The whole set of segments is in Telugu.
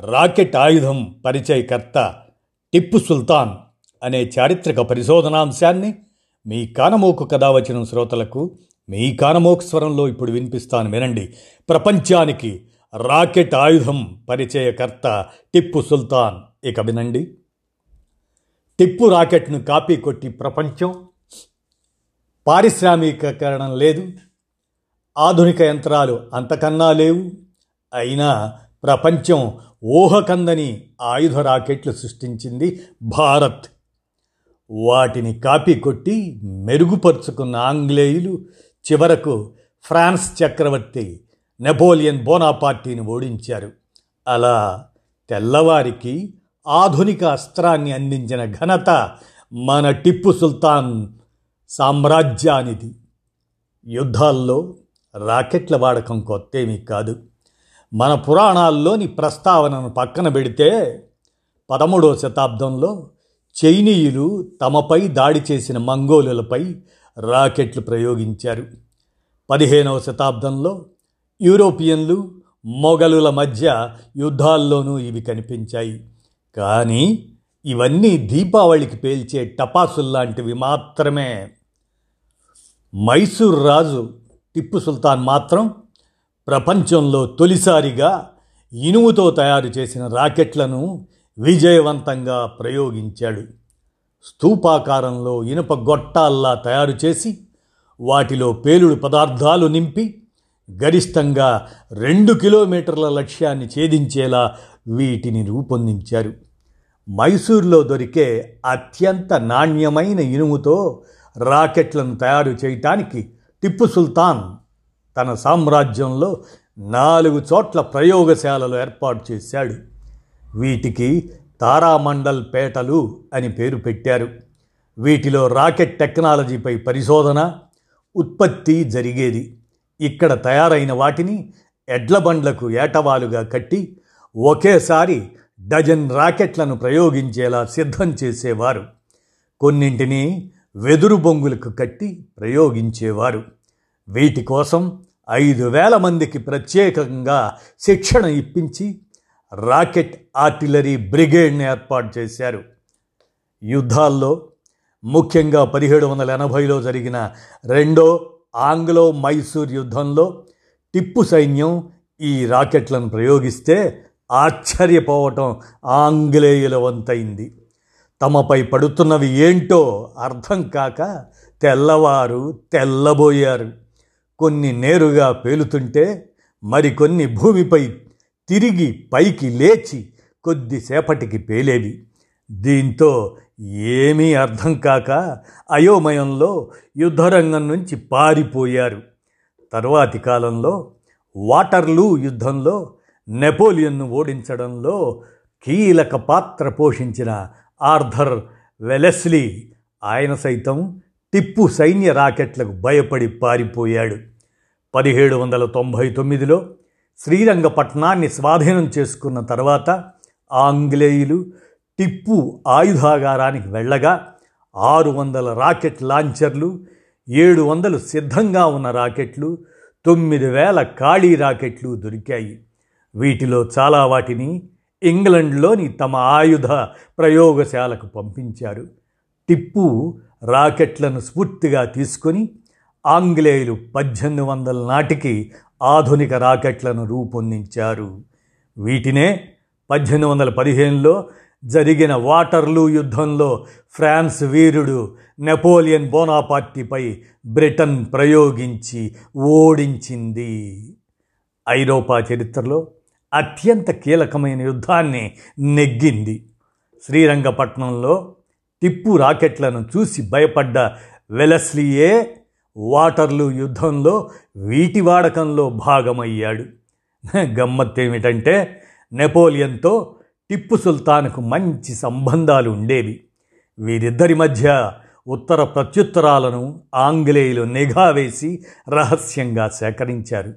రాకెట్ ఆయుధం పరిచయకర్త టిప్పు సుల్తాన్ అనే చారిత్రక పరిశోధనాంశాన్ని మీ కానమోకు కథ వచ్చిన శ్రోతలకు మీ కానమోకు స్వరంలో ఇప్పుడు వినిపిస్తాను వినండి. ప్రపంచానికి రాకెట్ ఆయుధం పరిచయకర్త టిప్పు సుల్తాన్. ఇక వినండి. టిప్పు రాకెట్ను కాపీ కొట్టి ప్రపంచం. పారిశ్రామికీకరణం లేదు. ఆధునిక యంత్రాలు అంతకన్నా లేవు. అయినా ప్రపంచం ఊహకందని ఆయుధ రాకెట్లు సృష్టించింది భారత్. వాటిని కాపీ కొట్టి మెరుగుపరుచుకున్న ఆంగ్లేయులు చివరకు ఫ్రాన్స్ చక్రవర్తి నెపోలియన్ బోనాపార్టీని ఓడించారు. అలా తెల్లవారికి ఆధునిక అస్త్రాన్ని అందించిన ఘనత మన టిప్పు సుల్తాన్ సామ్రాజ్యానిది. యుద్ధాల్లో రాకెట్ల వాడకం కొత్తేమీ కాదు. మన పురాణాల్లోని ప్రస్తావనను పక్కన పెడితే పదమూడవ శతాబ్దంలో చైనీయులు తమపై దాడి చేసిన మంగోలులపై రాకెట్లు ప్రయోగించారు. పదిహేనవ శతాబ్దంలో యూరోపియన్లు మొఘలుల మధ్య యుద్ధాల్లోనూ ఇవి కనిపించాయి. కానీ ఇవన్నీ దీపావళికి పేల్చే టపాసుల్లాంటివి మాత్రమే. మైసూర్ రాజు టిప్పు సుల్తాన్ మాత్రం ప్రపంచంలో తొలిసారిగా ఇనుముతో తయారు చేసిన రాకెట్లను విజయవంతంగా ప్రయోగించాడు. స్థూపాకారంలో ఇనుప గొట్టాల్లా తయారు చేసి వాటిలో పేలుడు పదార్థాలు నింపి గరిష్టంగా రెండు కిలోమీటర్ల లక్ష్యాన్ని ఛేదించేలా వీటిని రూపొందించారు. మైసూర్లో దొరికే అత్యంత నాణ్యమైన ఇనుముతో రాకెట్లను తయారు చేయటానికి టిప్పు సుల్తాన్ తన సామ్రాజ్యంలో నాలుగు చోట్ల ప్రయోగశాలలు ఏర్పాటు చేశాడు. వీటికి తారామండల్ పేటలు అని పేరు పెట్టారు. వీటిలో రాకెట్ టెక్నాలజీపై పరిశోధన ఉత్పత్తి జరిగేది. ఇక్కడ తయారైన వాటిని ఎడ్ల బండ్లకు ఏటవాలుగా కట్టి ఒకేసారి డజన్ రాకెట్లను ప్రయోగించేలా సిద్ధం చేసేవారు. కొన్నింటిని వెదురు బొంగులకు కట్టి ప్రయోగించేవారు. వీటి కోసం ఐదు వేల మందికి ప్రత్యేకంగా శిక్షణ ఇప్పించి రాకెట్ ఆర్టిలరీ బ్రిగేడ్ని ఏర్పాటు చేశారు. యుద్ధాల్లో ముఖ్యంగా పదిహేడు వందల ఎనభైలో జరిగిన రెండో ఆంగ్లో మైసూర్ యుద్ధంలో టిప్పు సైన్యం ఈ రాకెట్లను ప్రయోగిస్తే ఆశ్చర్యపోవటం ఆంగ్లేయుల వంతైంది. తమపై పడుతున్నవి ఏంటో అర్థం కాక తెల్లవారు తెల్లబోయారు. కొన్ని నేరుగా పేలుతుంటే మరికొన్ని భూమిపై తిరిగి పైకి లేచి కొద్దిసేపటికి పేలేవి. దీంతో ఏమీ అర్థం కాక అయోమయంలో యుద్ధరంగం నుంచి పారిపోయారు. తరువాతి కాలంలో వాటర్లూ యుద్ధంలో నెపోలియన్ను ఓడించడంలో కీలక పాత్ర పోషించిన ఆర్థర్ వెలెస్లీ ఆయన సైతం టిప్పు సైన్య రాకెట్లకు భయపడి పారిపోయాడు. పదిహేడు వందల తొంభై తొమ్మిదిలో శ్రీరంగపట్నాన్ని స్వాధీనం చేసుకున్న తర్వాత ఆంగ్లేయులు టిప్పు ఆయుధాగారానికి వెళ్ళగా ఆరు వందల రాకెట్ లాంచర్లు ఏడు వందలు సిద్ధంగా ఉన్న రాకెట్లు తొమ్మిది వేల ఖాళీ రాకెట్లు దొరికాయి. వీటిలో చాలా వాటిని ఇంగ్లండ్లోని తమ ఆయుధ ప్రయోగశాలకు పంపించారు. టిప్పు రాకెట్లను స్ఫూర్తిగా తీసుకొని ఆంగ్లేయులు పద్దెనిమిది వందల నాటికి ఆధునిక రాకెట్లను రూపొందించారు. వీటినే పద్దెనిమిది వందల పదిహేనులో జరిగిన వాటర్లూ యుద్ధంలో ఫ్రాన్స్ వీరుడు నెపోలియన్ బోనాపార్టీపై బ్రిటన్ ప్రయోగించి ఓడించింది. ఐరోపా చరిత్రలో అత్యంత కీలకమైన యుద్ధాన్ని నెగ్గింది. శ్రీరంగపట్నంలో టిప్పు రాకెట్లను చూసి భయపడ్డ వెలస్లీయే వాటర్లు యుద్ధంలో వీటి వాడకంలో భాగమయ్యాడు. గమ్మత్తేమిటంటే నెపోలియన్తో టిప్పు సుల్తాన్కు మంచి సంబంధాలు ఉండేవి వీరిద్దరి మధ్య ఉత్తర ప్రత్యుత్తరాలను ఆంగ్లేయులు నిఘా వేసి రహస్యంగా సేకరించారు.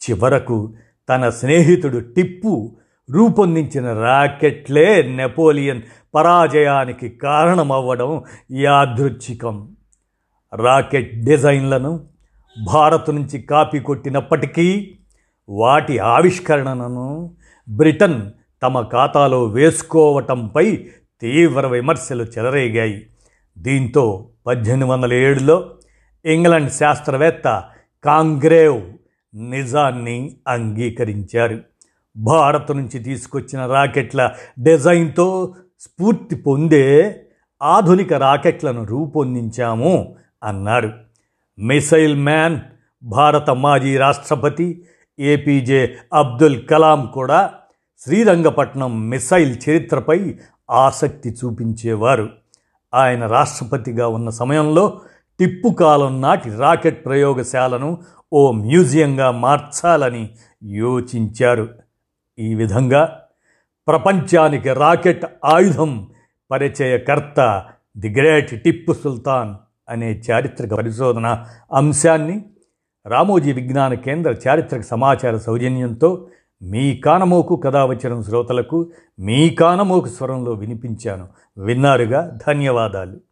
చివరకు తన స్నేహితుడు టిప్పు రూపొందించిన రాకెట్లే నెపోలియన్ పరాజయానికి కారణమవ్వడం యాదృచ్ఛికం. రాకెట్ డిజైన్లను భారత్ నుంచి కాపీ కొట్టినప్పటికీ వాటి ఆవిష్కరణను బ్రిటన్ తమ ఖాతాలో వేసుకోవటంపై తీవ్ర విమర్శలు చెలరేగాయి. దీంతో పద్దెనిమిది వందల ఏడులో ఇంగ్లాండ్ శాస్త్రవేత్త కాంగ్రేవ్ నిజాన్ని అంగీకరించారు. భారత్ నుంచి తీసుకొచ్చిన రాకెట్ల డిజైన్తో స్ఫూర్తి పొందే ఆధునిక రాకెట్లను రూపొందించాము అన్నారు మిసైల్ మ్యాన్ భారత మాజీ రాష్ట్రపతి ఏపీజే అబ్దుల్ కలాం కూడా శ్రీరంగపట్నం మిసైల్ చరిత్రపై ఆసక్తి చూపించేవారు. ఆయన రాష్ట్రపతిగా ఉన్న సమయంలో టిప్పు కాలం నాటి రాకెట్ ప్రయోగశాలను ఓ మ్యూజియంగా మార్చాలని యోచించారు. ఈ విధంగా ప్రపంచానికి రాకెట్ ఆయుధం పరిచయకర్త ది గ్రేట్ టిప్పు సుల్తాన్ అనే చారిత్రక పరిశోధన అంశాన్ని రామోజీ విజ్ఞాన కేంద్ర చారిత్రక సమాచార సౌజన్యంతో మీ కానమోకు కథావచనం శ్రోతలకు మీ కానమోకు స్వరంలో వినిపించాను. విన్నారుగా? ధన్యవాదాలు.